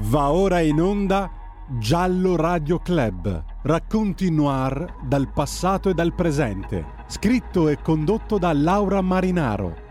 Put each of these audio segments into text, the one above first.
Va ora in onda Giallo Radio Club. Racconti noir dal passato e dal presente. Scritto e condotto da Laura Marinaro.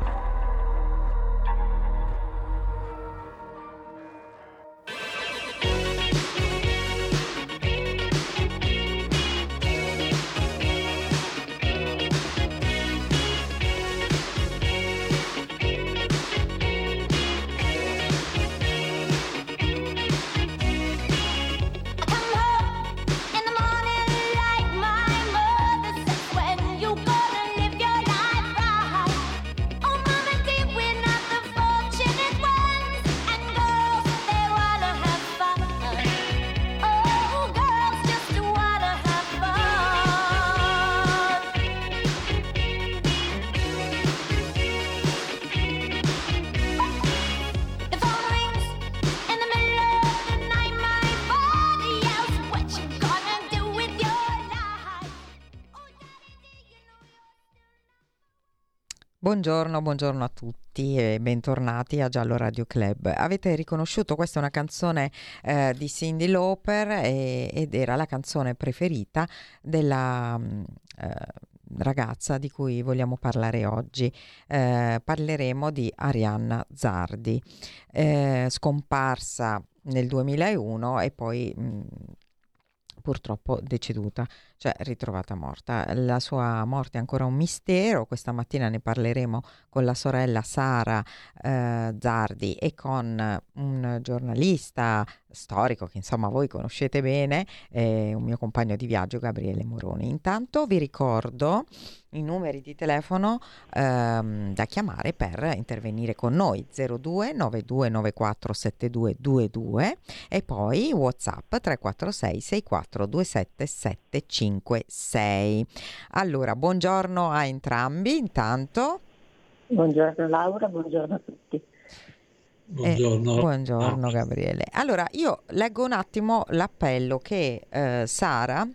Buongiorno, buongiorno a tutti e bentornati a Giallo Radio Club. Avete riconosciuto, questa è una canzone eh, di Cindy Lauper e, ed era la canzone preferita della mm, eh, ragazza di cui vogliamo parlare oggi. Eh, parleremo di Arianna Zardi, eh, scomparsa nel 2001 e poi... Mh, mm, purtroppo deceduta cioè ritrovata morta. La sua morte è ancora un mistero, questa mattina ne parleremo con la sorella Sara eh, Zardi e con un giornalista storico che insomma voi conoscete bene, eh, un mio compagno di viaggio Gabriele Moroni. Intanto vi ricordo i numeri di telefono ehm, da chiamare per intervenire con noi 02 9294 7222 e poi Whatsapp 346 64 27 75 5, 6. Allora, buongiorno a entrambi intanto. Buongiorno Laura, buongiorno a tutti. Buongiorno. Eh, buongiorno Gabriele. Allora, io leggo un attimo l'appello che eh, Sara,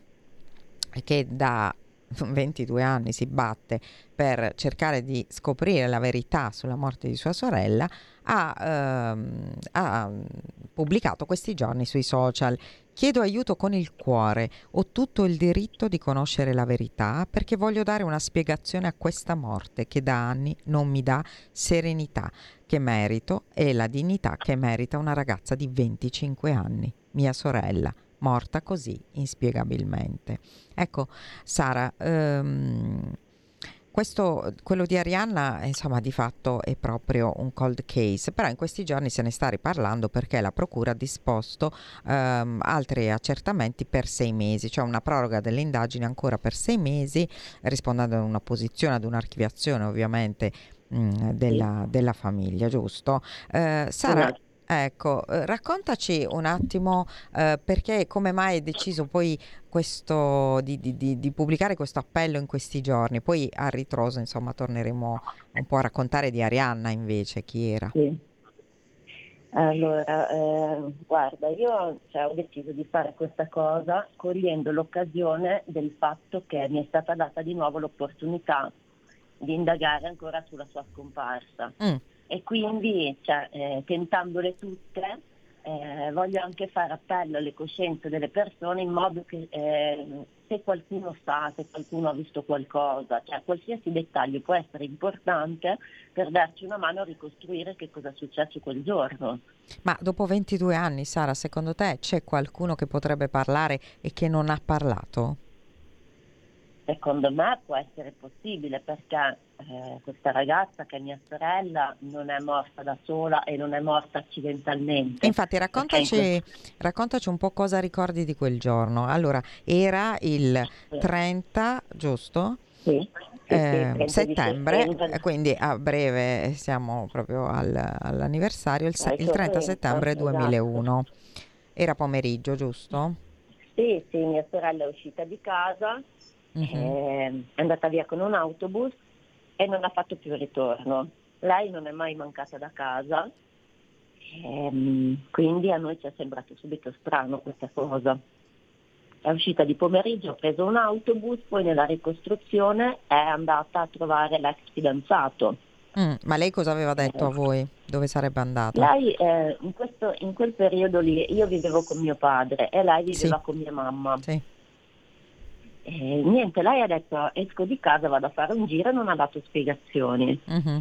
che da 22 anni si batte per cercare di scoprire la verità sulla morte di sua sorella, ha, ehm, ha pubblicato questi giorni sui social. Chiedo aiuto con il cuore, ho tutto il diritto di conoscere la verità perché voglio dare una spiegazione a questa morte che da anni non mi dà serenità che merito e la dignità che merita una ragazza di 25 anni, mia sorella morta così inspiegabilmente. Ecco, Sara, ehm, questo, quello di Arianna, insomma, di fatto è proprio un cold case, però in questi giorni se ne sta riparlando perché la Procura ha disposto ehm, altri accertamenti per sei mesi, cioè una proroga delle indagini ancora per sei mesi, rispondendo a una posizione, ad un'archiviazione ovviamente mh, della, della, famiglia, giusto? Eh, Sara. Ecco, eh, raccontaci un attimo eh, perché come mai hai deciso poi questo, di, di, di, di, pubblicare questo appello in questi giorni, poi a ritroso insomma torneremo un po' a raccontare di Arianna invece, chi era. Sì. Allora, eh, guarda, io cioè, ho deciso di fare questa cosa cogliendo l'occasione del fatto che mi è stata data di nuovo l'opportunità di indagare ancora sulla sua scomparsa. Mm e quindi cioè, eh, tentandole tutte eh, voglio anche fare appello alle coscienze delle persone in modo che eh, se qualcuno sa, se qualcuno ha visto qualcosa, cioè qualsiasi dettaglio può essere importante per darci una mano a ricostruire che cosa è successo quel giorno. Ma dopo 22 anni, Sara, secondo te c'è qualcuno che potrebbe parlare e che non ha parlato? Secondo me può essere possibile perché eh, questa ragazza che è mia sorella non è morta da sola e non è morta accidentalmente. Infatti raccontaci, in raccontaci un po' cosa ricordi di quel giorno. Allora, era il 30, giusto? Sì. Eh, settembre, settembre, quindi a breve siamo proprio al, all'anniversario, il, il 30 settembre 2001. Esatto. Era pomeriggio, giusto? Sì, sì, mia sorella è uscita di casa uh-huh. è andata via con un autobus e non ha fatto più ritorno. Lei non è mai mancata da casa, ehm, quindi a noi ci è sembrato subito strano questa cosa. È uscita di pomeriggio, ha preso un autobus, poi nella ricostruzione è andata a trovare l'ex fidanzato Mm, ma lei cosa aveva detto a eh. voi? Dove sarebbe andata? Lei eh, in, questo, in, quel periodo lì io vivevo con mio padre e lei viveva sì. con mia mamma. Sì. E, niente, lei ha detto esco di casa, vado a fare un giro e non ha dato spiegazioni. Mm-hmm.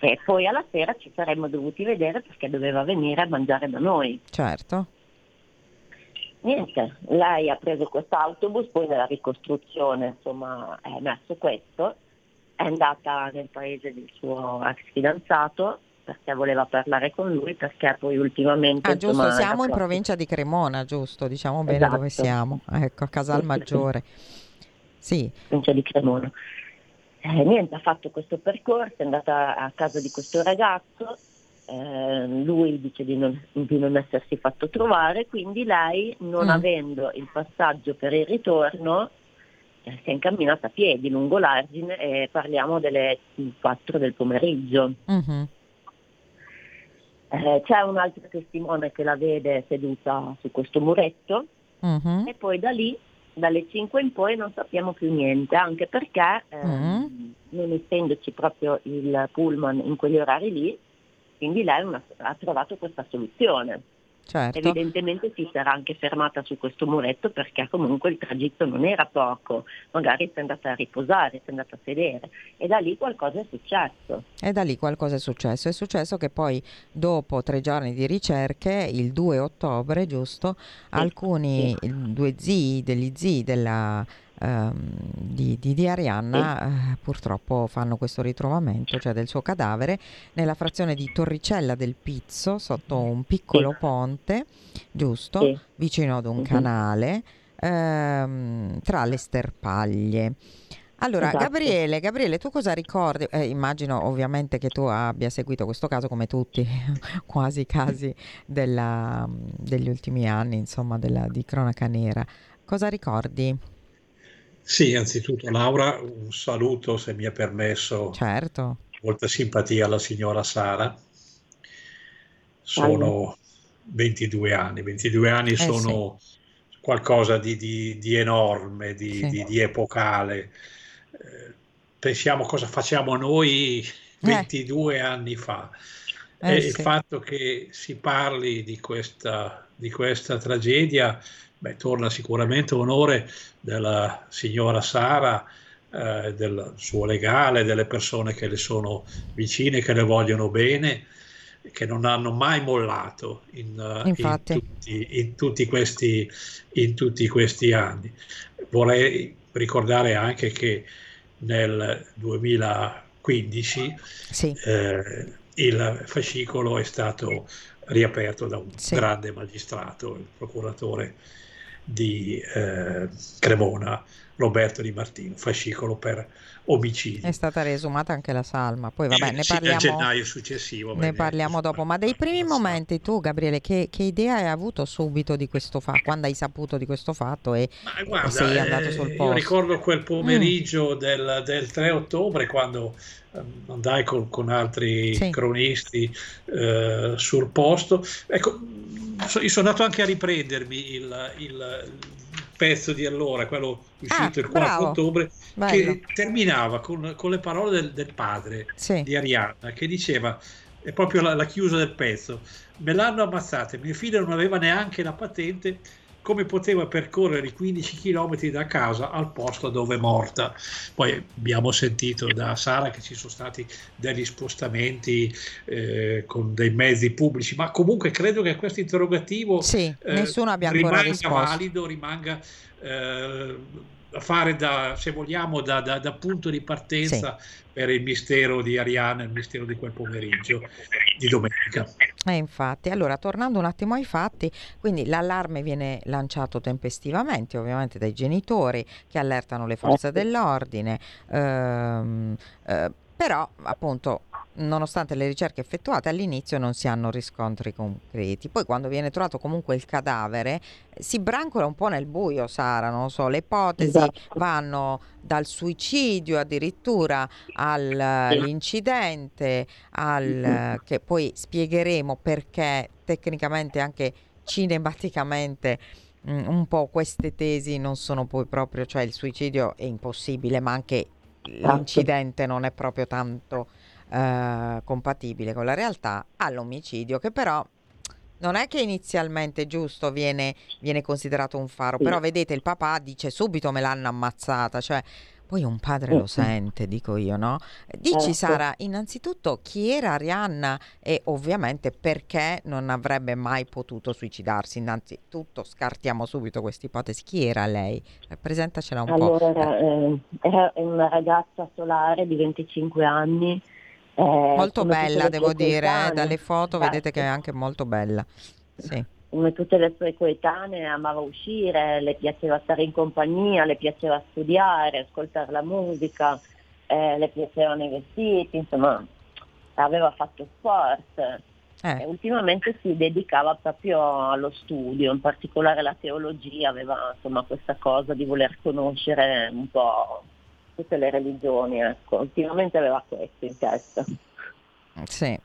E poi alla sera ci saremmo dovuti vedere perché doveva venire a mangiare da noi. Certo. Niente, lei ha preso questo autobus, poi nella ricostruzione insomma è messo questo è andata nel paese del suo ex fidanzato perché voleva parlare con lui perché poi ultimamente ah giusto insomma, siamo in provincia di Cremona giusto diciamo bene esatto. dove siamo ecco a Casalmaggiore sì provincia di Cremona eh, niente ha fatto questo percorso è andata a casa di questo ragazzo eh, lui dice di non, di non, essersi fatto trovare quindi lei non mm. avendo il passaggio per il ritorno eh, si è incamminata a piedi lungo l'argine e parliamo delle 4 del pomeriggio. Uh-huh. Eh, c'è un altro testimone che la vede seduta su questo muretto uh-huh. e poi da lì, dalle 5 in poi, non sappiamo più niente, anche perché eh, uh-huh. non essendoci proprio il pullman in quegli orari lì, quindi lei una, ha trovato questa soluzione. Certo. Evidentemente si sarà anche fermata su questo muretto perché comunque il tragitto non era poco, magari si è andata a riposare, si è andata a sedere e da lì qualcosa è successo. E da lì qualcosa è successo. È successo che poi dopo tre giorni di ricerche, il 2 ottobre, giusto, sì. alcuni sì. due zii degli zii della di, di, di, Arianna eh, purtroppo fanno questo ritrovamento, cioè del suo cadavere, nella frazione di Torricella del Pizzo, sotto un piccolo sì. ponte, giusto, sì. vicino ad un uh-huh. canale, ehm, tra le sterpaglie. Allora, esatto. Gabriele, Gabriele, tu cosa ricordi? Eh, immagino ovviamente che tu abbia seguito questo caso come tutti, quasi i casi della, degli ultimi anni, insomma, della, di cronaca nera. Cosa ricordi? Sì, anzitutto Laura, un saluto se mi è permesso. Certo. Molta simpatia alla signora Sara. Sono 22 anni, 22 anni eh, sono sì. qualcosa di, di, di enorme, di, sì. di epocale. Eh, pensiamo cosa facciamo noi 22 eh. anni fa. Eh, e sì. il fatto che si parli di questa, di questa tragedia beh, torna sicuramente onore della signora Sara, eh, del suo legale, delle persone che le sono vicine, che le vogliono bene, che non hanno mai mollato in, eh, in, tutti, in, tutti, questi, in tutti questi anni. Vorrei ricordare anche che nel 2015 sì. eh, il fascicolo è stato riaperto da un sì. grande magistrato, il procuratore di eh, Cremona, Roberto Di Martino, fascicolo per omicidi. È stata riesumata anche la salma, poi vabbè ne parliamo, sì, gennaio successivo. Ne parliamo dopo, ma dei primi momenti tu Gabriele che, che, idea hai avuto subito di questo fatto, quando hai saputo di questo fatto e, guarda, sei andato sul posto? Io ricordo quel pomeriggio mm. del, del 3 ottobre quando ehm, andai con, con altri sì. cronisti eh, sul posto. Ecco, io sono andato anche a riprendermi il, il pezzo di allora, quello uscito ah, il 4 bravo. ottobre, Bello. che terminava con, con, le parole del, del padre sì. di Arianna, che diceva, è proprio la, la chiusa del pezzo, me l'hanno ammazzata, mio figlio non aveva neanche la patente, come poteva percorrere i 15 km da casa al posto dove è morta. Poi abbiamo sentito da Sara che ci sono stati degli spostamenti eh, con dei mezzi pubblici, ma comunque credo che questo interrogativo sì, eh, rimanga valido, rimanga eh, fare da, se vogliamo, da, da, da punto di partenza sì. per il mistero di Ariana, il mistero di quel pomeriggio di domenica. Eh, infatti, allora tornando un attimo ai fatti, quindi l'allarme viene lanciato tempestivamente, ovviamente dai genitori che allertano le forze dell'ordine, ehm, eh, però appunto nonostante le ricerche effettuate all'inizio non si hanno riscontri concreti. Poi quando viene trovato comunque il cadavere si brancola un po' nel buio, Sara, non so, le ipotesi esatto. vanno dal suicidio addirittura all'incidente, al, che poi spiegheremo perché tecnicamente anche cinematicamente mm, un po' queste tesi non sono poi proprio, cioè il suicidio è impossibile, ma anche. L'incidente non è proprio tanto eh, compatibile con la realtà all'omicidio che però non è che inizialmente giusto viene, viene considerato un faro, sì. però vedete il papà dice subito me l'hanno ammazzata, cioè poi un padre lo sente, dico io, no? Dici eh, Sara, innanzitutto chi era Arianna e ovviamente perché non avrebbe mai potuto suicidarsi? Innanzitutto scartiamo subito questa ipotesi. Chi era lei? Eh, presentacela un allora, po'. Allora, eh, era una ragazza solare di 25 anni. Eh, molto bella, devo dire, eh, dalle foto Grazie. vedete che è anche molto bella. Sì come tutte le sue coetanee amava uscire, le piaceva stare in compagnia, le piaceva studiare, ascoltare la musica, eh, le piacevano i vestiti, insomma aveva fatto sport eh. e ultimamente si dedicava proprio allo studio, in particolare la teologia, aveva insomma questa cosa di voler conoscere un po' tutte le religioni, ecco. ultimamente aveva questo in testa. Sì.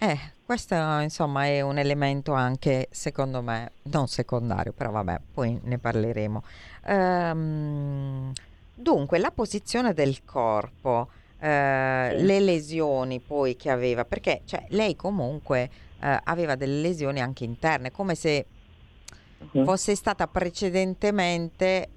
Eh, questo insomma è un elemento anche secondo me non secondario, però vabbè, poi ne parleremo. Ehm, dunque, la posizione del corpo, eh, sì. le lesioni poi che aveva, perché cioè, lei comunque eh, aveva delle lesioni anche interne, come se uh-huh. fosse stata precedentemente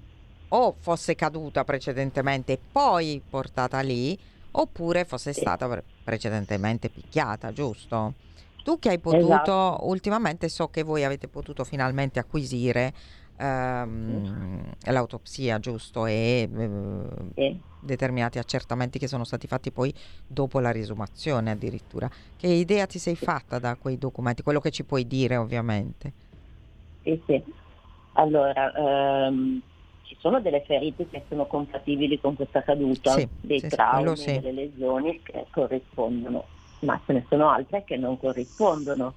o fosse caduta precedentemente e poi portata lì, oppure fosse stata precedentemente picchiata, giusto? Tu che hai potuto, esatto. ultimamente so che voi avete potuto finalmente acquisire ehm, l'autopsia, giusto? E eh, sì. determinati accertamenti che sono stati fatti poi dopo la risumazione addirittura. Che idea ti sei fatta da quei documenti? Quello che ci puoi dire ovviamente. Sì, sì. Allora, ehm, ci sono delle ferite che sono compatibili con questa caduta, sì, dei sì, traumi, sì. delle lesioni che corrispondono, ma ce ne sono altre che non corrispondono.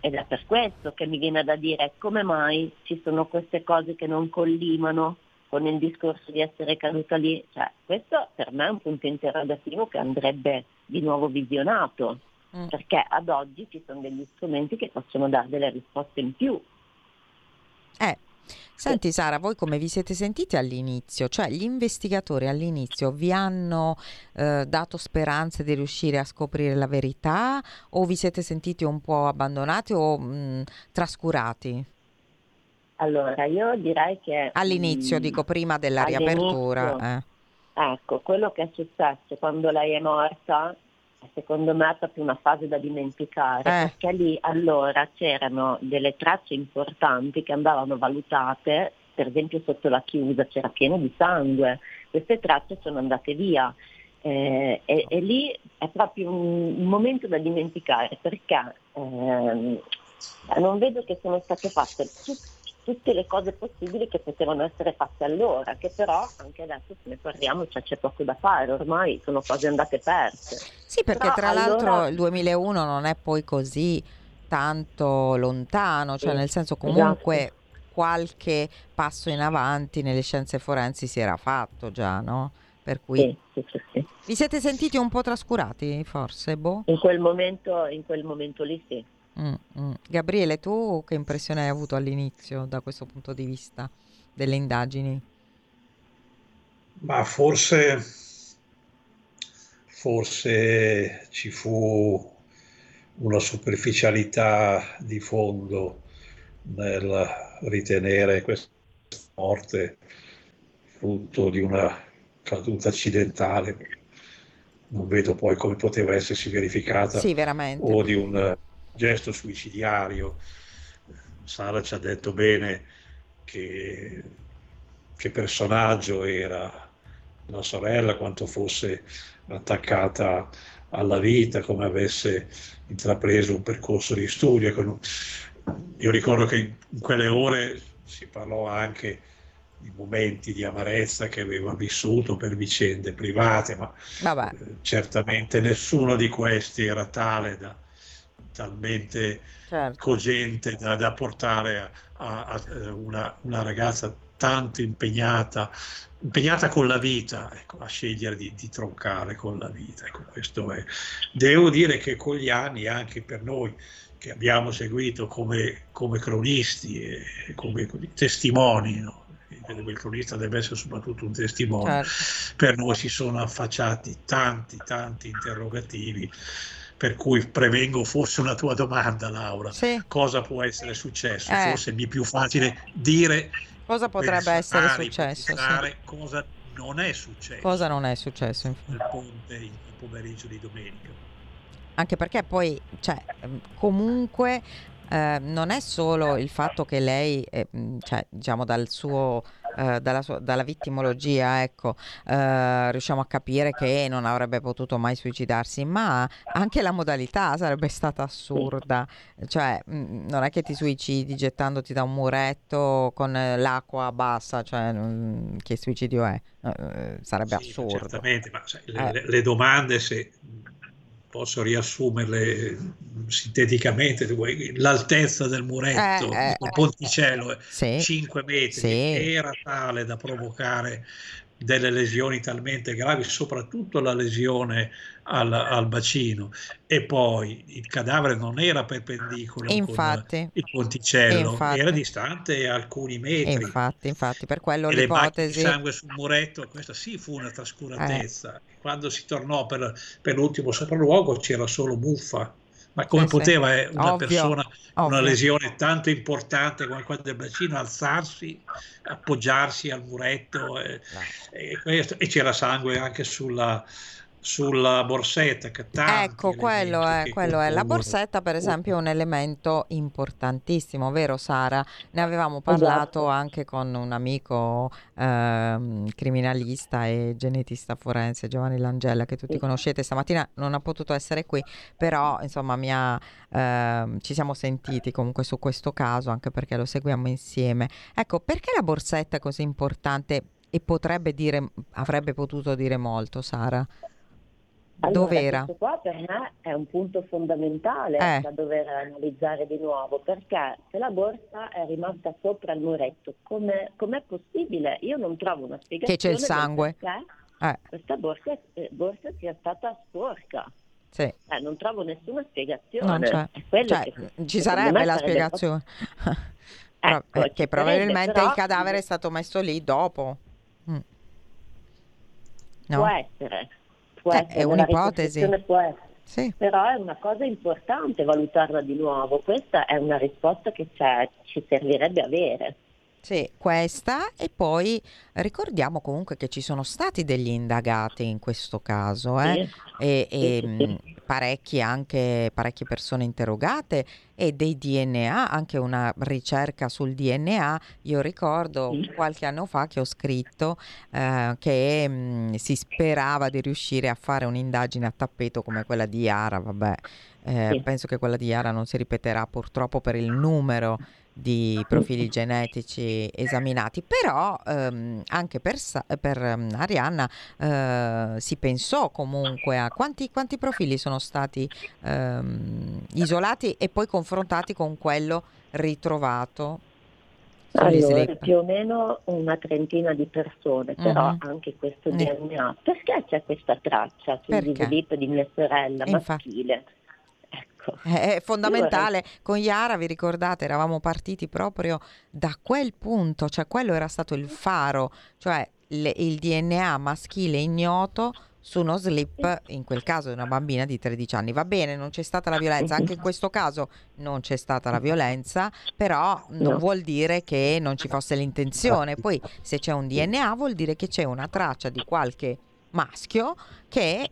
Ed è per questo che mi viene da dire come mai ci sono queste cose che non collimano con il discorso di essere caduta lì. Cioè, questo per me è un punto interrogativo che andrebbe di nuovo visionato, mm. perché ad oggi ci sono degli strumenti che possono dare delle risposte in più. Eh, Senti Sara, voi come vi siete sentiti all'inizio? Cioè gli investigatori all'inizio vi hanno eh, dato speranze di riuscire a scoprire la verità o vi siete sentiti un po' abbandonati o mh, mm, trascurati? Allora, io direi che... All'inizio, mh, mm, dico, prima della riapertura. Eh. Ecco, quello che è successo quando lei è morta secondo me è proprio una fase da dimenticare, eh. perché lì allora c'erano delle tracce importanti che andavano valutate, per esempio sotto la chiusa c'era pieno di sangue, queste tracce sono andate via. Eh, e, e, lì è proprio un, un, momento da dimenticare perché ehm, non vedo che sono state fatte tutte le cose possibili che potevano essere fatte allora, che però anche adesso se ne parliamo cioè, c'è poco da fare, ormai sono cose andate perse. Sì, perché però tra allora... l'altro il 2001 non è poi così tanto lontano, cioè sì, nel senso comunque esatto. qualche passo in avanti nelle scienze forensi si era fatto già, no? Per cui sì, sì, vi siete sentiti un po' trascurati forse, boh? In quel momento, in quel momento lì sì. Mm, mm. Gabriele, tu che impressione hai avuto all'inizio da questo punto di vista delle indagini? Ma forse, forse ci fu una superficialità di fondo nel ritenere questa morte frutto di una caduta accidentale. Non vedo poi come poteva essersi verificata sì, o di un gesto suicidiario. Sara ci ha detto bene che, che personaggio era la sorella, quanto fosse attaccata alla vita, come avesse intrapreso un percorso di studio. Io ricordo che in quelle ore si parlò anche di momenti di amarezza che aveva vissuto per vicende private, ma Vabbè. certamente nessuno di questi era tale da, talmente certo. cogente da, da portare a, a, a eh, una, una, ragazza tanto impegnata, impegnata con la vita, ecco, a scegliere di, di, troncare con la vita. Ecco, questo è. Devo dire che con gli anni, anche per noi che abbiamo seguito come, come cronisti e come, come testimoni no? il cronista deve essere soprattutto un testimone, certo. per noi si sono affacciati tanti, tanti interrogativi per cui prevengo forse una tua domanda Laura, sì. cosa può essere successo? Eh. Forse mi è più facile dire cosa potrebbe essere successo, sì. cosa non è successo. Cosa non è successo? Infatti. Il ponte il pomeriggio di domenica. Anche perché poi, cioè, comunque eh, non è solo il fatto che lei, eh, cioè, diciamo dal suo eh, dalla, sua, dalla, vittimologia, ecco, eh, riusciamo a capire che non avrebbe potuto mai suicidarsi, ma anche la modalità sarebbe stata assurda. Cioè, mh, mm, non è che ti suicidi gettandoti da un muretto con l'acqua bassa, cioè, mh, che suicidio è? Uh, sarebbe sì, assurdo. Certamente, ma sai, le, eh. le domande se posso riassumerle sinteticamente, l'altezza del muretto, eh, eh, il ponticello, sì, 5 metri, sì. era tale da provocare delle lesioni talmente gravi, soprattutto la lesione al, al, bacino. E poi il cadavere non era perpendicolo infatti, il ponticello, infatti, era distante alcuni metri. Infatti, infatti, per quello e l'ipotesi... di sangue sul muretto, questa sì fu una trascuratezza. Eh. Quando si tornò per, per l'ultimo sopralluogo c'era solo muffa ma come eh poteva sì. una ovvio, persona con una lesione tanto importante come quella del bacino alzarsi, appoggiarsi al muretto e, e, e c'era sangue anche sulla, sulla borsetta che ecco quello è, quello è. La borsetta per esempio è un elemento importantissimo vero Sara? Ne avevamo parlato esatto. anche con un amico eh, criminalista e genetista forense Giovanni Langella che tutti conoscete. Stamattina non ha potuto essere qui però insomma mi ha, eh, ci siamo sentiti comunque su questo caso anche perché lo seguiamo insieme. Ecco perché la borsetta è così importante e potrebbe dire avrebbe potuto dire molto Sara allora, Dov'era? Questo qua per me è un punto fondamentale eh. da dover analizzare di nuovo, perché se la borsa è rimasta sopra il muretto, come è possibile? Io non trovo una spiegazione. Che c'è il sangue. Eh. Questa borsa, eh, borsa, sia stata sporca. Sì. Eh, non trovo nessuna spiegazione. Cioè, che, ci sarebbe la spiegazione. ecco, che probabilmente però, il cadavere è stato messo lì dopo. Mm. No. Può essere può eh, essere, è un'ipotesi. Può essere. Sì. Però è una cosa importante valutarla di nuovo, questa è una risposta che ci servirebbe avere. Sì, questa e poi ricordiamo comunque che ci sono stati degli indagati in questo caso eh? e, e sì, parecchie anche parecchie persone interrogate e dei DNA, anche una ricerca sul DNA. Io ricordo qualche anno fa che ho scritto eh, che mh, si sperava di riuscire a fare un'indagine a tappeto come quella di Yara, vabbè. Eh, penso che quella di Yara non si ripeterà purtroppo per il numero di profili genetici esaminati, però ehm, anche per, per um, Arianna eh, si pensò comunque a quanti, quanti profili sono stati ehm, isolati e poi confrontati con quello ritrovato. Allora, più o meno una trentina di persone, però uh-huh. anche questo DNA. Perché c'è questa traccia sul slip di mia sorella maschile? Infatti Ecco. È fondamentale. Con Yara, vi ricordate, eravamo partiti proprio da quel punto, cioè quello era stato il faro, cioè le, il DNA maschile ignoto su uno slip, in quel caso di una bambina di 13 anni. Va bene, non c'è stata la violenza, anche in questo caso non c'è stata la violenza, però non vuol dire che non ci fosse l'intenzione. Poi se c'è un DNA vuol dire che c'è una traccia di qualche maschio che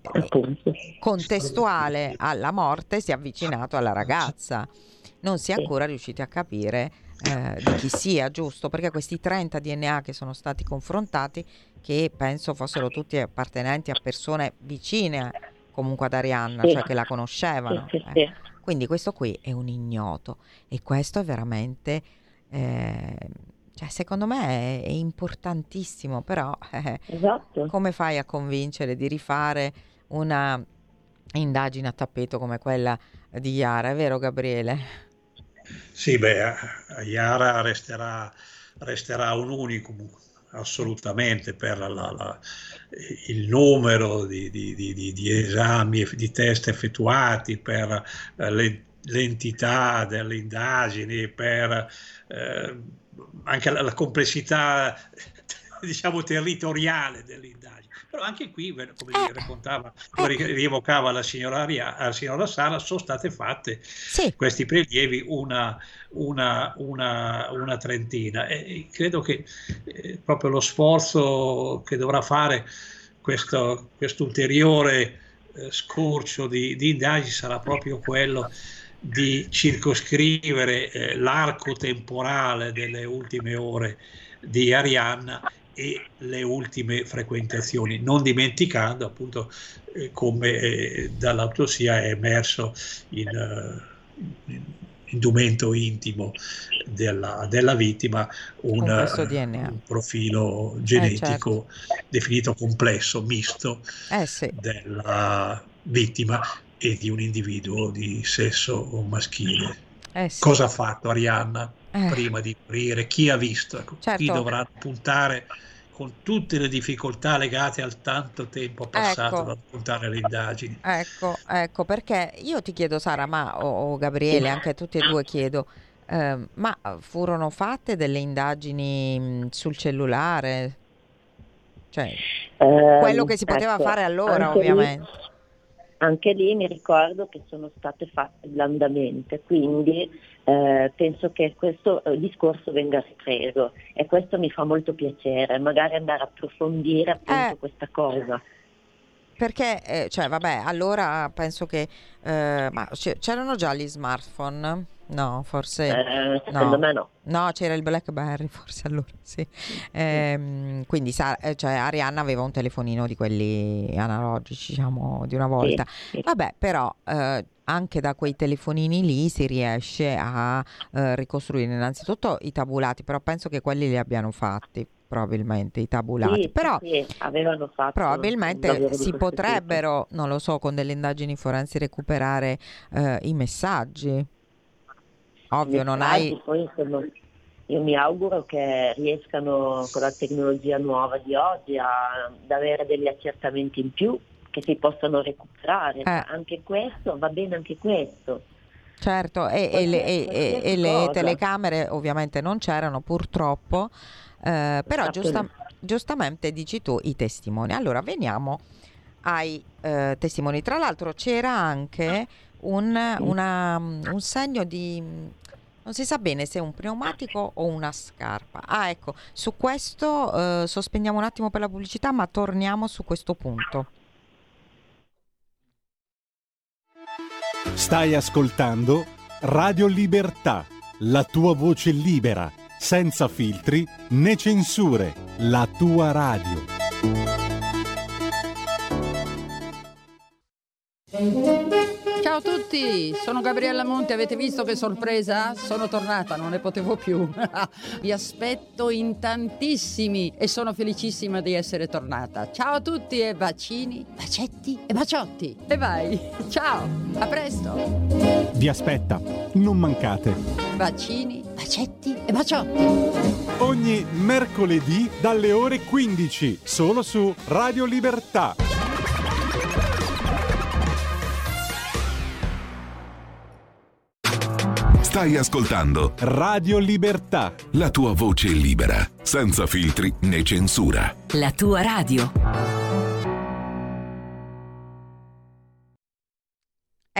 contestuale alla morte si è avvicinato alla ragazza. Non si è ancora riusciti a capire eh, di chi sia, giusto? Perché questi 30 DNA che sono stati confrontati, che penso fossero tutti appartenenti a persone vicine comunque ad Arianna, sì. cioè che la conoscevano. Sì, sì, eh. Quindi questo qui è un ignoto e questo è veramente... Eh, cioè, secondo me è, è importantissimo, però eh, esatto. come fai a convincere di rifare una indagine a tappeto come quella di Yara, è vero Gabriele? Sì, beh, Yara resterà, resterà un unicum assolutamente per la, la, il numero di, di, di, di, esami e di test effettuati, per eh, le l'entità delle indagini, per eh, anche la, la complessità diciamo territoriale delle indagini. Però anche qui, come eh, raccontava, come eh. rievocava la signora, la signora Sara, sono state fatte sì. questi prelievi una, una, una, una trentina e credo che eh, proprio lo sforzo che dovrà fare questo, questo ulteriore eh, scorcio di, di indagini sarà proprio quello di circoscrivere eh, l'arco temporale delle ultime ore di Arianna e le ultime frequentazioni, non dimenticando appunto eh, come eh, dall'autopsia è emerso in, uh, in indumento intimo della, della vittima un, un, profilo genetico eh, certo. definito complesso, misto eh, sì. della vittima e di un individuo di sesso maschile. Eh, sì. Cosa ha fatto Arianna eh. prima di morire? Chi ha visto? Ecco, certo. Chi dovrà puntare con tutte le difficoltà legate al tanto tempo passato ecco. ad affrontare le indagini. Ecco, ecco, perché io ti chiedo Sara, ma o, o Gabriele, anche a tutti e due chiedo, eh, ma furono fatte delle indagini sul cellulare? Cioè, eh, quello che si poteva ecco, fare allora, ovviamente. Lì, anche lì mi ricordo che sono state fatte blandamente, quindi eh, penso che questo eh, discorso venga ripreso e questo mi fa molto piacere, magari andare a approfondire appunto eh, questa cosa. Perché, eh, cioè, vabbè, allora penso che, eh, ma c'erano già gli smartphone? No, forse eh, secondo no. me no. No, c'era il Blackberry forse allora, sì. Eh, quindi cioè, Arianna aveva un telefonino di quelli analogici, diciamo, di una volta. Sì, sì. Vabbè, però eh, anche da quei telefonini lì si riesce a eh, ricostruire innanzitutto i tabulati, però penso che quelli li abbiano fatti probabilmente i tabulati, sì, però sì, probabilmente si potrebbero, non lo so, con delle indagini forensi recuperare eh, i messaggi. Ovvio, non hai... Io mi auguro che riescano con la tecnologia nuova di oggi a, ad avere degli accertamenti in più che si possano recuperare. Eh. Anche questo, va bene anche questo. Certo, e, e, le, e, e le, telecamere ovviamente non c'erano purtroppo, eh, però giusta, giustamente dici tu i testimoni. Allora veniamo ai eh, testimoni. Tra l'altro c'era anche un, una, un segno di non si sa bene se è un pneumatico o una scarpa. Ah, ecco, su questo eh, sospendiamo un attimo per la pubblicità, ma torniamo su questo punto. Stai ascoltando Radio Libertà, la tua voce libera, senza filtri né censure, la tua radio. Ciao a tutti, sono Gabriella Monti, avete visto che sorpresa? Sono tornata, non ne potevo più. Vi aspetto in tantissimi e sono felicissima di essere tornata. Ciao a tutti e bacini, bacetti e baciotti. E vai, ciao, a presto. Vi aspetta, non mancate. Bacini, bacetti e baciotti. Ogni mercoledì dalle ore 15, solo su Radio Libertà. Stai ascoltando Radio Libertà. La tua voce libera, senza filtri né censura. La tua radio.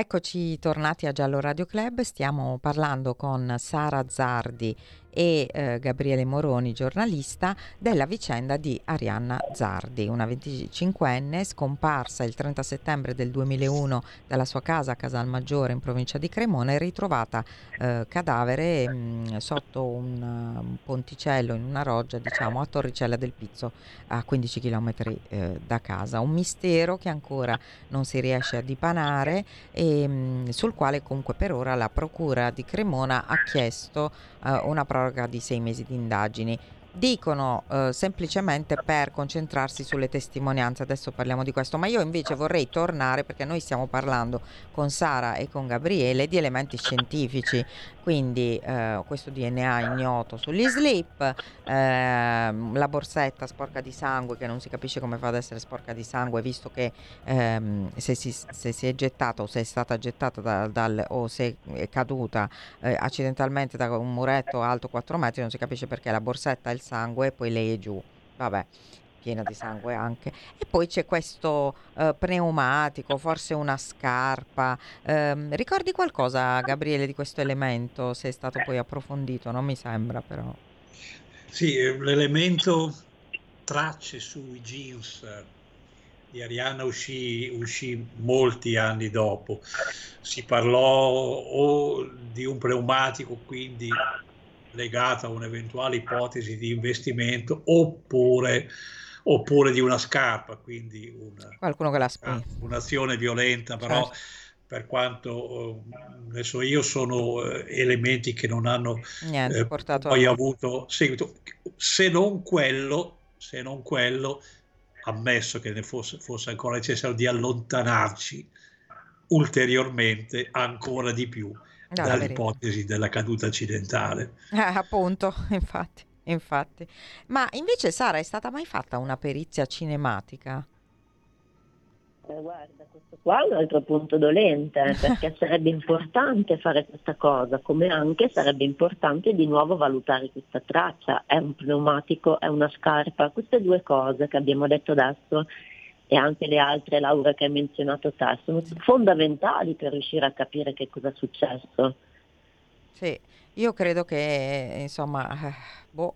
Eccoci tornati a Giallo Radio Club, stiamo parlando con Sara Zardi e eh, Gabriele Moroni, giornalista, della vicenda di Arianna Zardi, una 25enne scomparsa il 30 settembre del 2001 dalla sua casa a Casalmaggiore in provincia di Cremona e ritrovata eh, cadavere mh, mm, sotto un, un, ponticello in una roggia, diciamo, a Torricella del Pizzo, a 15 km eh, da casa. Un mistero che ancora non si riesce a dipanare e mh, mm, sul quale comunque per ora la Procura di Cremona ha chiesto eh, una proroga di sei mesi di indagini. Dicono eh, semplicemente per concentrarsi sulle testimonianze, adesso parliamo di questo, ma io invece vorrei tornare perché noi stiamo parlando con Sara e con Gabriele di elementi scientifici, quindi eh, questo DNA ignoto sugli slip, eh, la borsetta sporca di sangue che non si capisce come fa ad essere sporca di sangue visto che ehm, se, si, se, si, è gettata o se è stata gettata da, dal, o se è caduta eh, accidentalmente da un muretto alto 4 metri non si capisce perché la borsetta il sangue e poi lei è giù. Vabbè piena di sangue anche. E poi c'è questo uh, pneumatico, forse una scarpa. Um, ricordi qualcosa, Gabriele, di questo elemento? Se è stato poi approfondito, non mi sembra però. Sì, eh, l'elemento tracce sui jeans di Arianna uscì, uscì molti anni dopo. Si parlò o di un pneumatico, quindi legato a un'eventuale ipotesi di investimento, oppure oppure di una scarpa, quindi una. Un'azione violenta, però certo. per quanto adesso io sono eh, elementi che non hanno Niente, eh, poi a... avuto seguito, se non quello, se non quello, ammesso che ne fosse, fosse ancora necessario di allontanarci ulteriormente ancora di più no, dall'ipotesi della caduta accidentale. Eh, appunto, infatti. Infatti. Ma invece Sara, è stata mai fatta una perizia cinematica? Eh, guarda, questo qua è un altro punto dolente, perché sarebbe importante fare questa cosa, come anche sarebbe importante di nuovo valutare questa traccia. È un pneumatico, è una scarpa, queste due cose che abbiamo detto adesso e anche le altre, Laura, che hai menzionato te, sono fondamentali per riuscire a capire che cosa è successo. Sì, io credo che, insomma, eh, boh,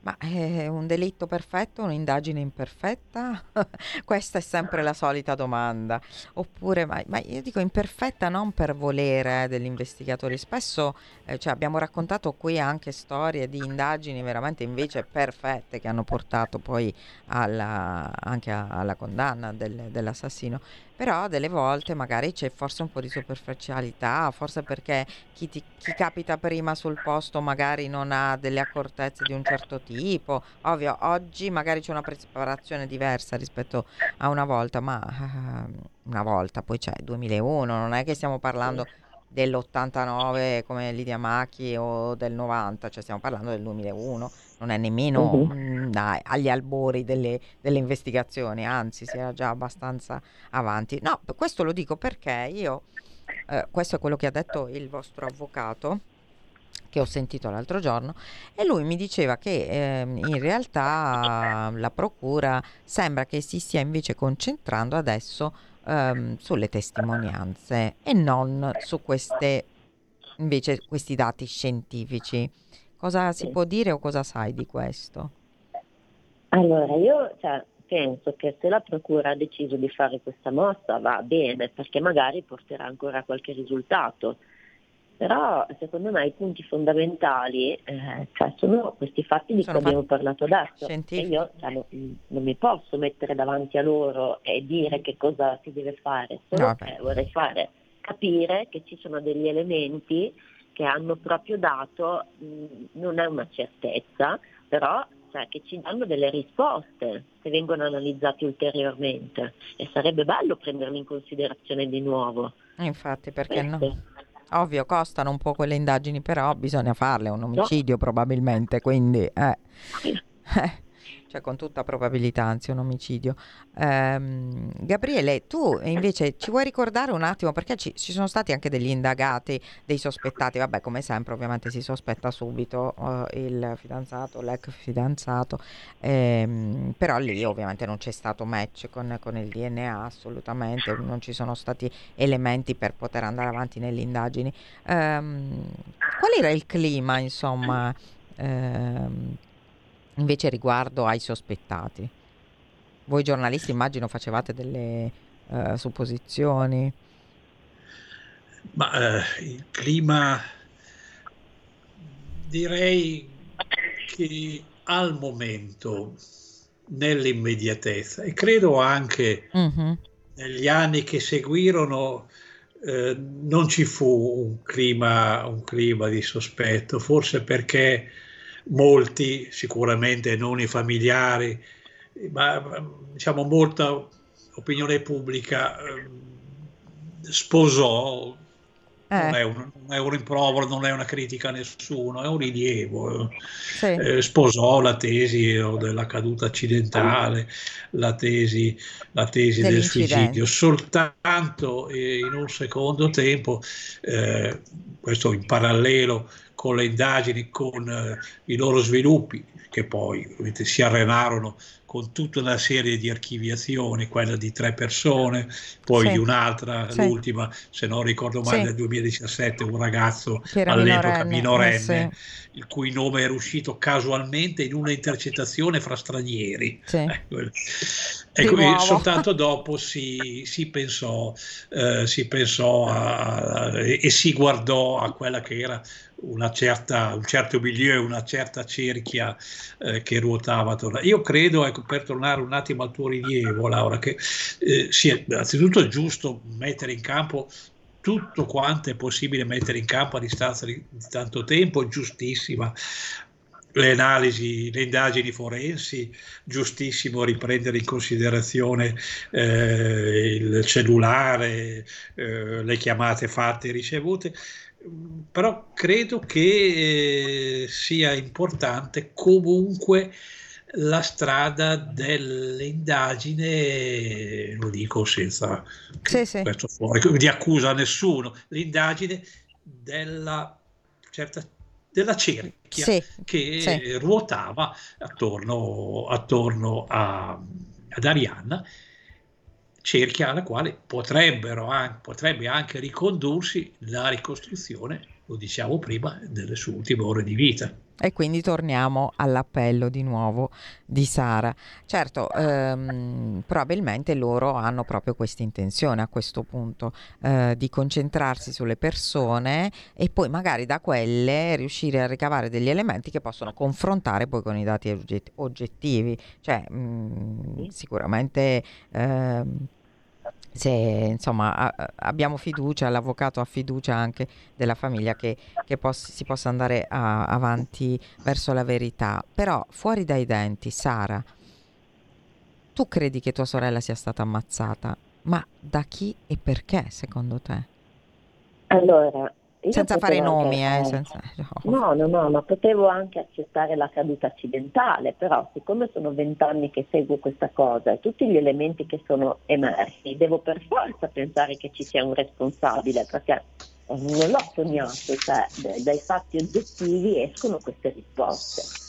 ma è un delitto perfetto, un'indagine imperfetta? Questa è sempre la solita domanda. Oppure, ma, ma io dico imperfetta non per volere eh, degli investigatori. Spesso eh, cioè, abbiamo raccontato qui anche storie di indagini veramente invece perfette che hanno portato poi alla, anche a, alla condanna del, dell'assassino però delle volte magari c'è forse un po' di superficialità, forse perché chi, ti, chi, capita prima sul posto magari non ha delle accortezze di un certo tipo. Ovvio, oggi magari c'è una preparazione diversa rispetto a una volta, ma uh, una volta, poi c'è 2001, non è che stiamo parlando dell'89 come Lidia Macchi o del 90, cioè stiamo parlando del 2001, non è nemmeno uh-huh. mh, dai, agli albori delle, delle, investigazioni, anzi si era già abbastanza avanti. No, questo lo dico perché io, eh, questo è quello che ha detto il vostro avvocato che ho sentito l'altro giorno e lui mi diceva che eh, in realtà la procura sembra che si stia invece concentrando adesso ehm, sulle testimonianze e non su queste invece questi dati scientifici. Cosa si può dire o cosa sai di questo? Allora, io cioè, penso che se la Procura ha deciso di fare questa mossa va bene, perché magari porterà ancora qualche risultato. Però secondo me i punti fondamentali eh, cioè sono questi fatti di sono cui abbiamo parlato adesso. Scientifici. E io cioè, non, non, mi posso mettere davanti a loro e dire che cosa si deve fare, solo no, che vorrei fare capire che ci sono degli elementi che hanno proprio dato, mh, non è una certezza, però cioè, che ci danno delle risposte se vengono analizzati ulteriormente e sarebbe bello prenderli in considerazione di nuovo. Infatti, perché Queste. no? Ovvio, costano un po' quelle indagini, però bisogna farle, un omicidio no. probabilmente, quindi... Eh. eh cioè con tutta probabilità, anzi un omicidio. Ehm, Gabriele, tu invece ci vuoi ricordare un attimo, perché ci, ci, sono stati anche degli indagati, dei sospettati, vabbè come sempre ovviamente si sospetta subito uh, il fidanzato, l'ex fidanzato, ehm, però lì ovviamente non c'è stato match con, con, il DNA assolutamente, non ci sono stati elementi per poter andare avanti nelle indagini. Ehm, qual era il clima, insomma? Ehm, invece riguardo ai sospettati. Voi giornalisti immagino facevate delle uh, supposizioni. Ma uh, il clima direi che al momento nell'immediatezza e credo anche uh-huh. negli anni che seguirono eh, non ci fu un clima, un clima di sospetto, forse perché molti, sicuramente non i familiari, ma diciamo molta opinione pubblica eh, sposò eh. non, è un, non, è un, rimprovero, non è una critica a nessuno, è un rilievo. Sì. Eh, sposò la tesi della caduta accidentale, la tesi, la tesi del suicidio, soltanto eh, in un secondo tempo, eh, questo in parallelo con le indagini, con eh, i loro sviluppi, che poi ovviamente si arenarono con tutta una serie di archiviazioni, quella di tre persone, poi sì. di un'altra, sì. l'ultima, se non ricordo male, sì. nel 2017, un ragazzo all'epoca minorenne, minorenne eh, il cui nome era uscito casualmente in una intercettazione fra stranieri. Ecco, ecco soltanto dopo si, si pensò, eh, si pensò a, a, e si guardò a quella che era una certa, un certo milieu, una certa cerchia eh, che ruotava attorno. Io credo, ecco, per tornare un attimo al tuo rilievo, Laura, che eh, sia innanzitutto è giusto mettere in campo tutto quanto è possibile mettere in campo a distanza di, di tanto tempo, giustissima le analisi, le indagini forensi, giustissimo riprendere in considerazione eh, il cellulare, eh, le chiamate fatte e ricevute, però credo che eh, sia importante comunque la strada dell'indagine, lo dico senza sì, sì. fuori, di accusa a nessuno, l'indagine della certa della cerchia sì, che ruotava attorno, attorno a, ad Arianna cerchia alla quale potrebbero anche, potrebbe anche ricondursi la ricostruzione, lo diciamo prima, delle sue ultime ore di vita. E quindi torniamo all'appello di nuovo di Sara. Certo, ehm, probabilmente loro hanno proprio questa intenzione a questo punto eh, di concentrarsi sulle persone e poi magari da quelle riuscire a ricavare degli elementi che possono confrontare poi con i dati oggettivi. Cioè, mh, mm, sicuramente... Ehm, se insomma a, abbiamo fiducia, l'avvocato ha fiducia anche della famiglia che, che poss- si possa andare a, avanti verso la verità. Però fuori dai denti, Sara, tu credi che tua sorella sia stata ammazzata, ma da chi e perché secondo te? Allora, senza fare nomi, eh, senza... no. no, no, ma potevo anche accettare la caduta accidentale, però siccome sono vent'anni che seguo questa cosa e tutti gli elementi che sono emersi, devo per forza pensare che ci sia un responsabile, perché non l'ho sognato, cioè dai fatti oggettivi escono queste risposte.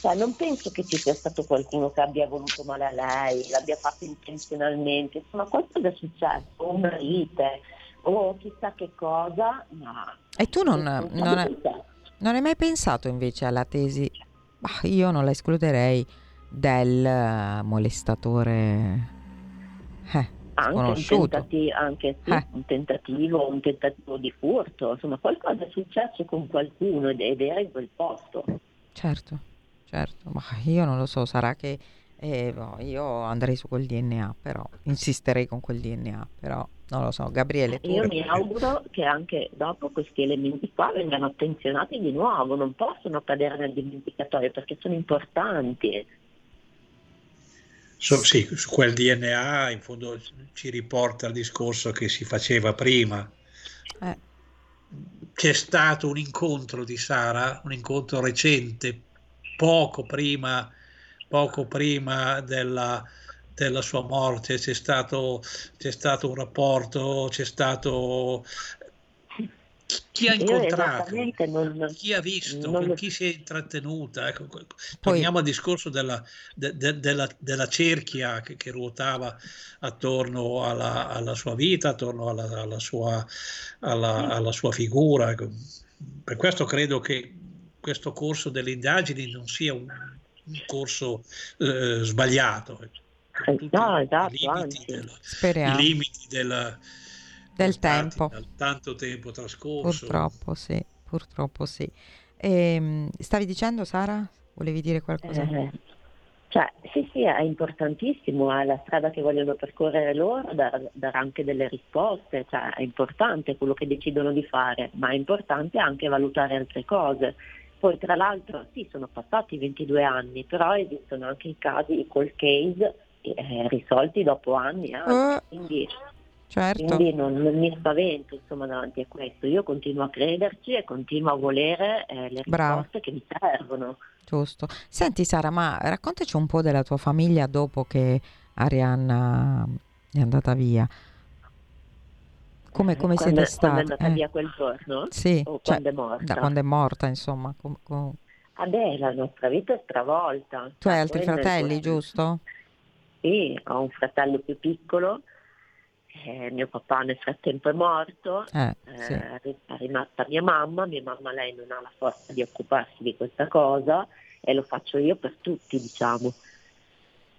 Cioè, non penso che ci sia stato qualcuno che abbia voluto male a lei, l'abbia fatto intenzionalmente, insomma qualcosa è successo, un marito, o chissà che cosa, ma... E tu non, non, è, non hai mai pensato invece alla tesi, bah, io non la escluderei, del molestatore eh, anche, un tentativo, anche sì, eh. un tentativo, un tentativo di furto, insomma qualcosa è successo con qualcuno ed, ed era in quel posto. Certo, certo, ma io non lo so, sarà che eh, boh, io andrei su quel DNA, però insisterei con quel DNA, però non lo so, Gabriele. Tu... Io mi auguro che anche dopo questi elementi qua vengano attenzionati di nuovo, non possono cadere nel dimenticatoio perché sono importanti. So, sì, su quel DNA in fondo ci riporta al discorso che si faceva prima. Eh. C'è stato un incontro di Sara, un incontro recente, poco prima, poco prima della, della sua morte, c'è stato, c'è stato un rapporto, c'è stato chi ha incontrato, non, chi ha visto, con lo... chi si è intrattenuta. Ecco, torniamo Poi... al discorso della, de, de, della, della cerchia che, che, ruotava attorno alla, alla, sua vita, attorno alla, alla, sua, alla sua, figura. Ecco. Per questo credo che questo corso delle indagini non sia un, un corso eh, sbagliato. Eh, no, esatto, i limiti, della, i limiti della, del tempo. Dal tanto tempo trascorso. Purtroppo sì, purtroppo sì. E, ehm, stavi dicendo Sara? Volevi dire qualcosa? Eh, cioè, sì, sì, è importantissimo, è la strada che vogliono percorrere loro, dar, dare anche delle risposte, cioè, è importante quello che decidono di fare, ma è importante anche valutare altre cose. Poi tra l'altro sì, sono passati 22 anni, però esistono anche i casi, i cold case eh, risolti dopo anni. Eh? Uh, quindi certo. Quindi non, non, mi spavento insomma davanti a questo, io continuo a crederci e continuo a volere eh, le risposte Brava. che mi servono. Giusto. Senti Sara, ma raccontaci un po' della tua famiglia dopo che Arianna è andata via. Come, come quando, siete stati? Quando è andata eh. via quel giorno? Sì, o cioè, quando è morta? Da quando è morta, insomma. Com, com... Ah beh, la nostra vita è stravolta. Tu hai altri fratelli, giusto? Sì, ho un fratello più piccolo, eh, mio papà nel frattempo è morto, eh, sì. eh, è rimasta mia mamma, mia mamma lei non ha la forza di occuparsi di questa cosa e lo faccio io per tutti, diciamo.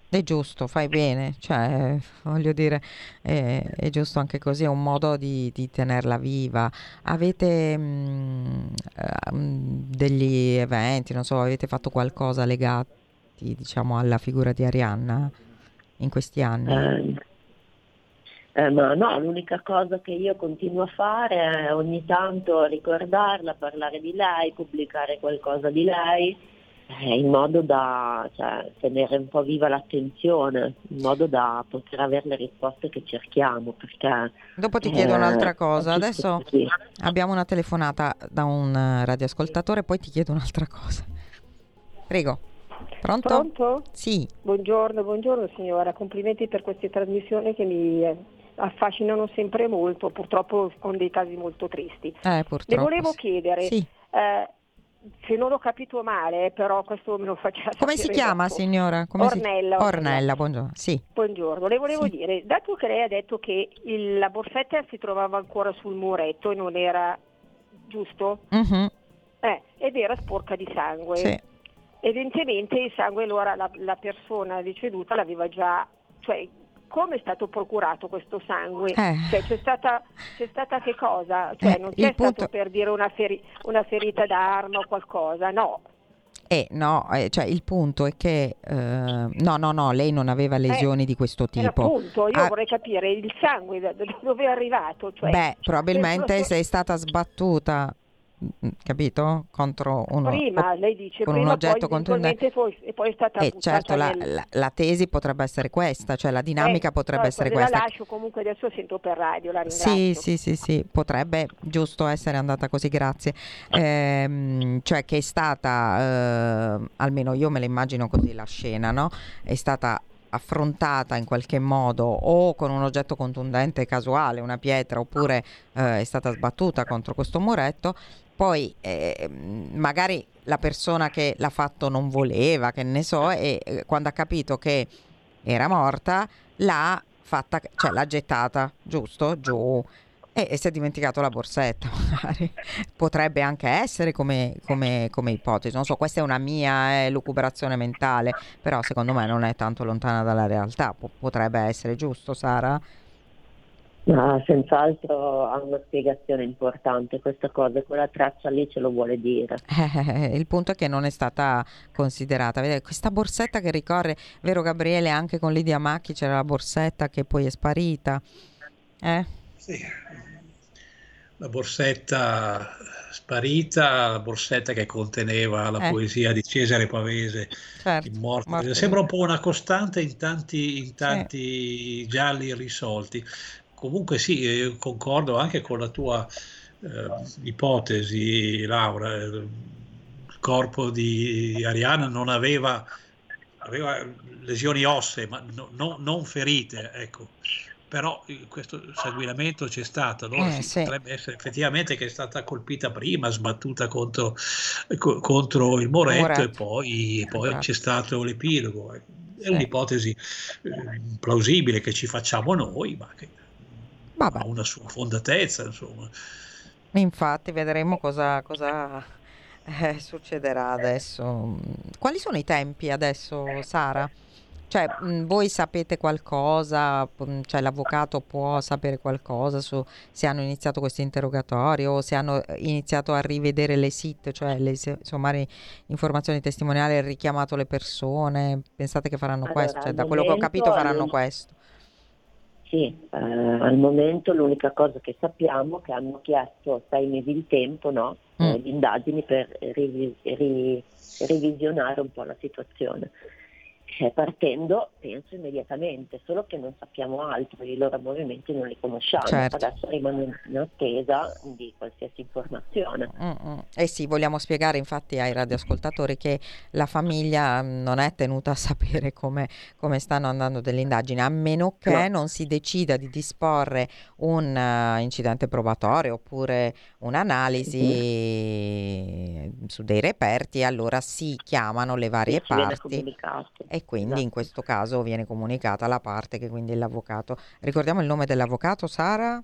È giusto, fai bene, cioè voglio dire, è, è giusto anche così, è un modo di, di tenerla viva. Avete mh, mm, degli eventi, non so, avete fatto qualcosa legati, diciamo, alla figura di Arianna in questi anni? Eh, eh, ma no, l'unica cosa che io continuo a fare è ogni tanto ricordarla, parlare di lei, pubblicare qualcosa di lei eh, in modo da cioè, tenere un po' viva l'attenzione, in modo da poter avere le risposte che cerchiamo. Perché, Dopo ti chiedo eh, un'altra cosa, adesso così. abbiamo una telefonata da un radioascoltatore, poi ti chiedo un'altra cosa. Prego. Pronto? Pronto? Sì. Buongiorno, buongiorno signora, complimenti per queste trasmissioni che mi affascinano sempre molto, purtroppo con dei casi molto tristi. Eh, Le volevo chiedere, sì. eh, se non ho capito male, però questo me lo faccia Come si chiama dopo. signora? Come Ornella. Si... Ornella, buongiorno. Sì. Buongiorno, le volevo sì. dire, dato che lei ha detto che il, la borsetta si trovava ancora sul muretto e non era giusto? Mm-hmm. Eh, ed era sporca di sangue. Sì. Evidentemente il sangue allora la, la persona deceduta l'aveva già, cioè come è stato procurato questo sangue? Eh. Cioè, c'è, stata, c'è, stata, che cosa? Cioè, eh, non c'è stato punto... per dire una, feri- una, ferita d'arma o qualcosa, no. Eh no, eh, cioè il punto è che eh, no, no, no, lei non aveva lesioni eh, di questo tipo. Appunto, io ah, vorrei capire il sangue da, dove è arrivato. Cioè, beh, probabilmente se è stata sbattuta capito? Contro uno, prima, lei dice, con prima, un oggetto poi, contundente. Poi, e poi è stata eh, certo, la, nel... la, la, tesi potrebbe essere questa, cioè la dinamica eh, potrebbe no, essere questa. La lascio comunque adesso sento per radio, la ringrazio. Sì, sì, sì, sì, potrebbe giusto essere andata così, grazie. Eh, cioè che è stata, eh, almeno io me la immagino così la scena, no? È stata affrontata in qualche modo o con un oggetto contundente casuale, una pietra, oppure eh, è stata sbattuta contro questo muretto poi eh, magari la persona che l'ha fatto non voleva, che ne so, e eh, quando ha capito che era morta l'ha fatta, cioè l'ha gettata, giusto? Giù. E, e si è dimenticato la borsetta, magari. Potrebbe anche essere come, come, come ipotesi. Non so, questa è una mia eh, lucubrazione mentale, però secondo me non è tanto lontana dalla realtà. P- potrebbe essere giusto, Sara? Ma senz'altro ha una spiegazione importante questa cosa, quella traccia lì ce lo vuole dire. Eh, il punto è che non è stata considerata. Vedete, questa borsetta che ricorre, vero Gabriele, anche con Lidia Macchi c'era la borsetta che poi è sparita. Eh? Sì, la borsetta sparita, la borsetta che conteneva la eh. poesia di Cesare Pavese, certo, morto. Sembra un po' una costante in tanti, in tanti sì. gialli risolti comunque sì, concordo anche con la tua eh, ipotesi, Laura. Il corpo di Ariana non aveva, aveva lesioni ossee, ma no, no, non ferite, ecco. Però questo sanguinamento c'è stato, allora eh, sì. potrebbe essere effettivamente che è stata colpita prima, sbattuta contro, co- contro il muretto, muretto. e poi, poi esatto. c'è stato l'epilogo. È sì. un'ipotesi eh, plausibile che ci facciamo noi, ma che Vabbè. ha una sua fondatezza, insomma. Infatti vedremo cosa, cosa eh, succederà adesso. Quali sono i tempi adesso, Sara? Cioè, mh, voi sapete qualcosa, cioè l'avvocato può sapere qualcosa su se hanno iniziato questi interrogatori o se hanno eh, iniziato a rivedere le SIT, cioè le sommarie informazioni testimoniali, richiamato le persone, pensate che faranno allora, questo? Cioè, da quello che ho capito faranno questo. Sì, eh, al momento l'unica cosa che sappiamo è che hanno chiesto sei mesi di tempo no? mm. eh, di indagini per rivi- ri- revisionare un po' la situazione. Eh, partendo penso immediatamente, solo che non sappiamo altro, i loro movimenti non li conosciamo, certo. adesso rimaniamo in attesa di qualsiasi informazione. Mm-hmm. Eh sì, vogliamo spiegare infatti ai radioascoltatori che la famiglia non è tenuta a sapere come, come stanno andando delle indagini, a meno che no. non si decida di disporre un uh, incidente probatorio oppure un'analisi mm-hmm. su dei reperti, allora si chiamano le varie parti e quindi esatto. in questo caso viene comunicata la parte che quindi è l'avvocato. Ricordiamo il nome dell'avvocato, Sara?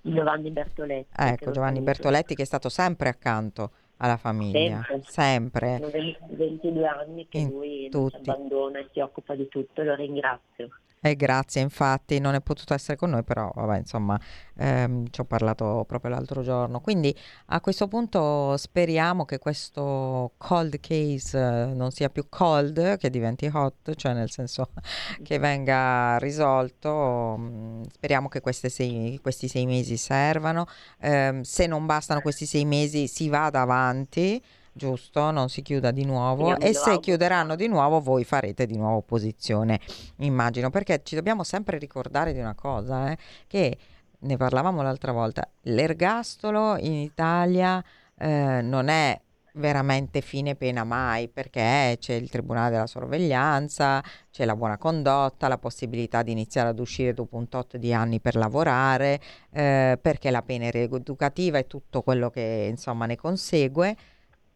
Giovanni Bertoletti. Ecco, Giovanni Bertoletti che è stato sempre accanto alla famiglia, sempre. sempre. 22 anni che in lui non si abbandona e si occupa di tutto, lo ringrazio. Eh, grazie, infatti non è potuto essere con noi, però vabbè, insomma, ehm, ci ho parlato proprio l'altro giorno. Quindi a questo punto speriamo che questo cold case eh, non sia più cold, che diventi hot, cioè nel senso che venga risolto. Mm, speriamo che sei, questi sei mesi servano. Eh, se non bastano questi sei mesi, si vada avanti giusto? Non si chiuda di nuovo. E se chiuderanno di nuovo voi farete di nuovo opposizione, immagino, perché ci dobbiamo sempre ricordare di una cosa, eh, che ne parlavamo l'altra volta, l'ergastolo in Italia eh, non è veramente fine pena mai perché c'è il tribunale della sorveglianza, c'è la buona condotta, la possibilità di iniziare ad uscire dopo un tot di anni per lavorare, eh, perché la pena è rieducativa e tutto quello che insomma ne consegue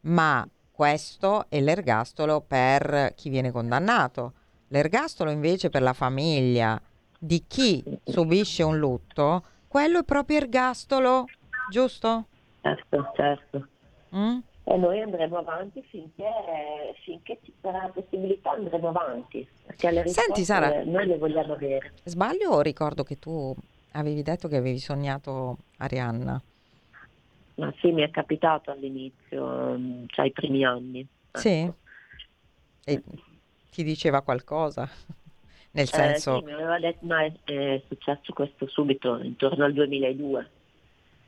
ma questo è l'ergastolo per chi viene condannato. L'ergastolo invece per la famiglia di chi subisce un lutto, quello è proprio ergastolo, giusto? Certo, certo. Mm? E noi andremo avanti finché, finché, ci sarà la possibilità andremo avanti. Perché le Senti Sara, noi le vogliamo avere. Sbaglio o ricordo che tu avevi detto che avevi sognato Arianna? Ma sì, mi è capitato all'inizio, mm, cioè ai primi anni. Sì? Ecco. E ti diceva qualcosa? Nel senso... Eh, sì, mi aveva detto, ma è, è successo questo subito, intorno al 2002.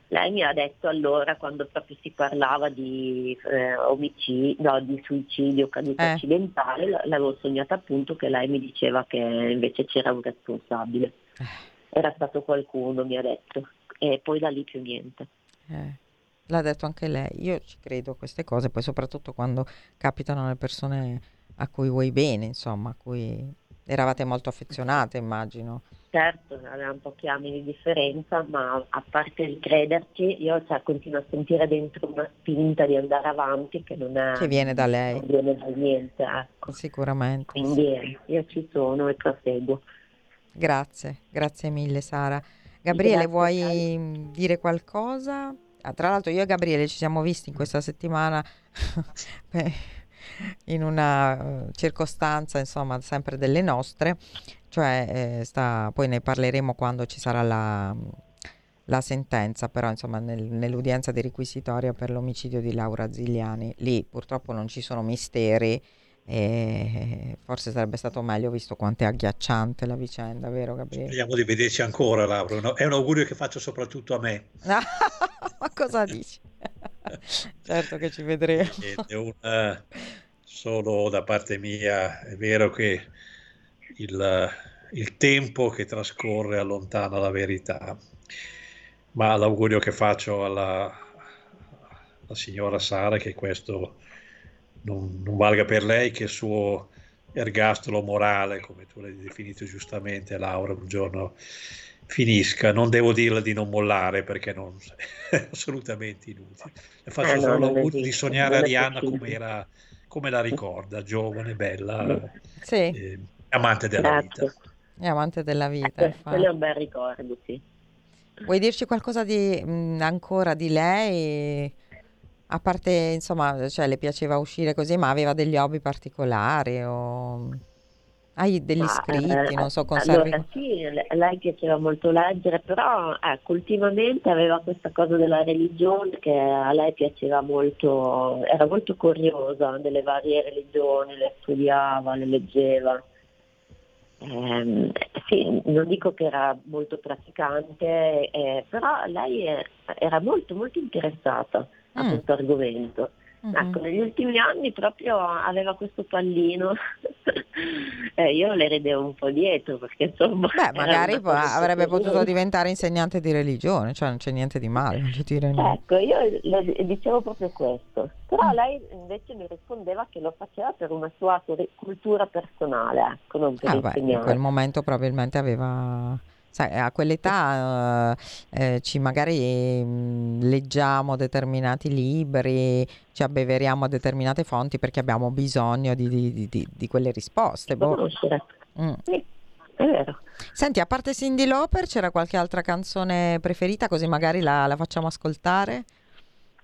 Lei mi ha detto allora, quando proprio si parlava di eh, omicidio, no, di suicidio, caduta eh. accidentale, l'avevo sognata appunto che lei mi diceva che invece c'era un responsabile. Eh. Era stato qualcuno, mi ha detto. E poi da lì più niente. Eh l'ha detto anche lei. Io ci credo a queste cose, poi soprattutto quando capitano le persone a cui vuoi bene, insomma, a cui eravate molto affezionate, immagino. Certo, avevamo pochi anni di differenza, ma a parte il crederci, io cioè, continuo a sentire dentro una spinta di andare avanti che non è... Che viene da lei. Non viene da niente, ecco. Sicuramente. Quindi io ci sono e proseguo. Grazie, grazie mille Sara. Gabriele, grazie, vuoi dire qualcosa? Ah, tra l'altro io e Gabriele ci siamo visti in questa settimana in una uh, circostanza, insomma, sempre delle nostre, cioè eh, sta, poi ne parleremo quando ci sarà la, la sentenza, però insomma nel, nell'udienza di requisitoria per l'omicidio di Laura Zigliani, lì purtroppo non ci sono misteri e forse sarebbe stato meglio visto quanto è agghiacciante la vicenda, vero Gabriele? Speriamo di vederci ancora, Laura. No? È un augurio che faccio soprattutto a me. Ma cosa dici? certo che ci vedremo. Una, solo da parte mia, è vero che il, il tempo che trascorre allontana la verità, ma l'augurio che faccio alla, alla signora Sara è che questo non, non valga per lei che il suo ergastolo morale, come tu l'hai definito giustamente, Laura, un giorno finisca. Non devo dirle di non mollare perché non, è assolutamente inutile. Le faccio eh, solo l'augurio di sognare Arianna come, era, come la ricorda, giovane, bella, sì. eh, amante della Grazie. vita. È amante della vita. Eh, quello è un bel ricordo, sì. Vuoi dirci qualcosa di, mh, ancora di lei? A parte, insomma, cioè, le piaceva uscire così, ma aveva degli hobby particolari o... Hai degli scritti, non so, conservi... Allora, sì, lei piaceva molto leggere, però ecco, ultimamente aveva questa cosa della religione che a lei piaceva molto, era molto curiosa delle varie religioni, le studiava, le leggeva. Eh, sì, non dico che era molto praticante, eh, però lei era molto molto interessata a mm. questo argomento. Mm-hmm. Ecco, negli ultimi anni proprio aveva questo pallino eh, io le ridevo un po' dietro perché insomma... Beh, magari avrebbe potuto diventare insegnante di religione, cioè non c'è niente di male, non dire Ecco, io le dicevo proprio questo, però mm. lei invece mi rispondeva che lo faceva per una sua cultura personale, ecco, non per ah, beh, in quel momento probabilmente aveva Sai, a quell'età eh, ci magari mh, mm, leggiamo determinati libri, ci abbeveriamo a determinate fonti perché abbiamo bisogno di, di, di, di quelle risposte. Boh. Mm. Sì, è vero. Senti, a parte Cindy Lauper, c'era qualche altra canzone preferita così magari la, la facciamo ascoltare?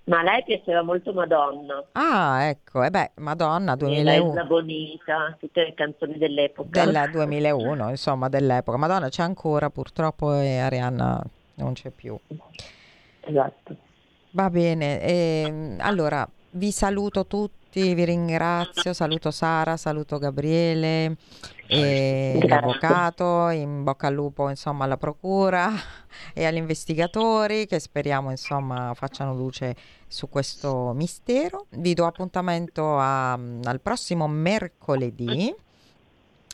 Ma a lei piaceva molto Madonna. Ah, ecco, e beh, Madonna 2001. La Bonita, tutte le canzoni dell'epoca. Della 2001, insomma, dell'epoca. Madonna c'è ancora purtroppo e Arianna non c'è più. Esatto. Va bene, e, ehm, allora vi saluto tutti, vi ringrazio, saluto Sara, saluto Gabriele, l'avvocato, in bocca al lupo insomma alla procura e agli investigatori che speriamo insomma facciano luce su questo mistero. Vi do appuntamento a, al prossimo mercoledì.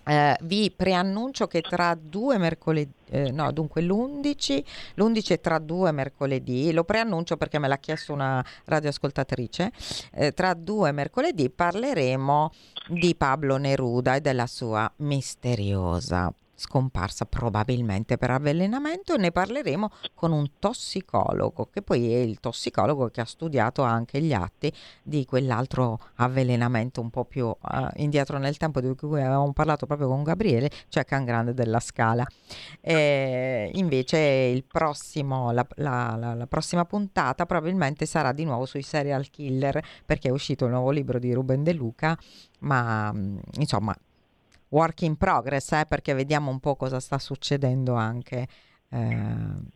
Eh, vi preannuncio che tra due mercoledì, eh, no, dunque l'11, l'11 è tra due mercoledì, lo preannuncio perché me l'ha chiesto una radioascoltatrice, eh, tra due mercoledì parleremo di Pablo Neruda e della sua misteriosa scomparsa probabilmente per avvelenamento ne parleremo con un tossicologo che poi è il tossicologo che ha studiato anche gli atti di quell'altro avvelenamento un po' più uh, indietro nel tempo di cui avevamo parlato proprio con Gabriele cioè Can Grande della Scala. E invece prossimo, la, la, la, la prossima puntata probabilmente sarà di nuovo sui serial killer perché è uscito il nuovo libro di Ruben De Luca ma insomma work in progress, eh, perché vediamo un po' cosa sta succedendo anche eh,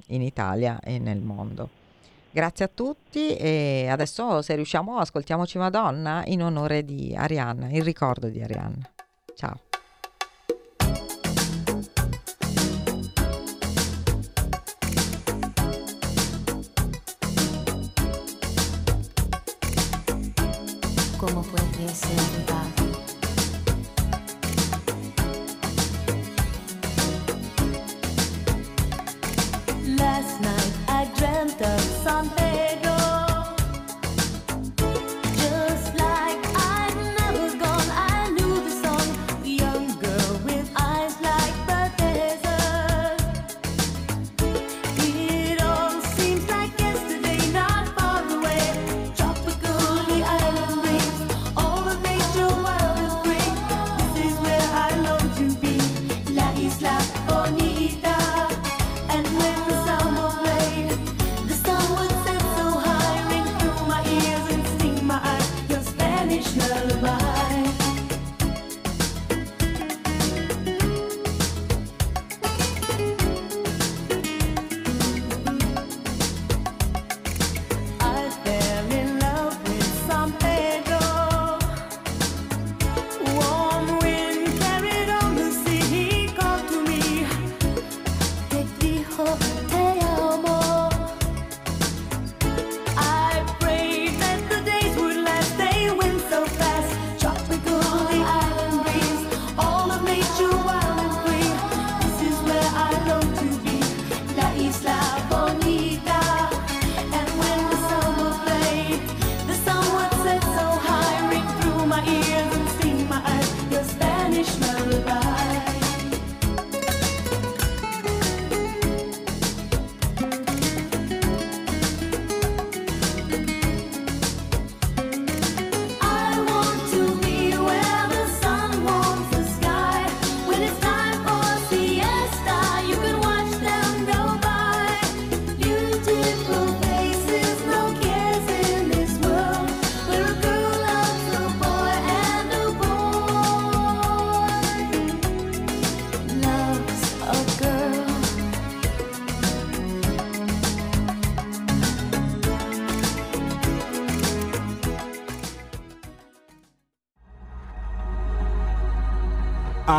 in Italia e nel mondo. Grazie a tutti e adesso se riusciamo ascoltiamoci Madonna in onore di Arianna, in ricordo di Arianna. Ciao. Come puoi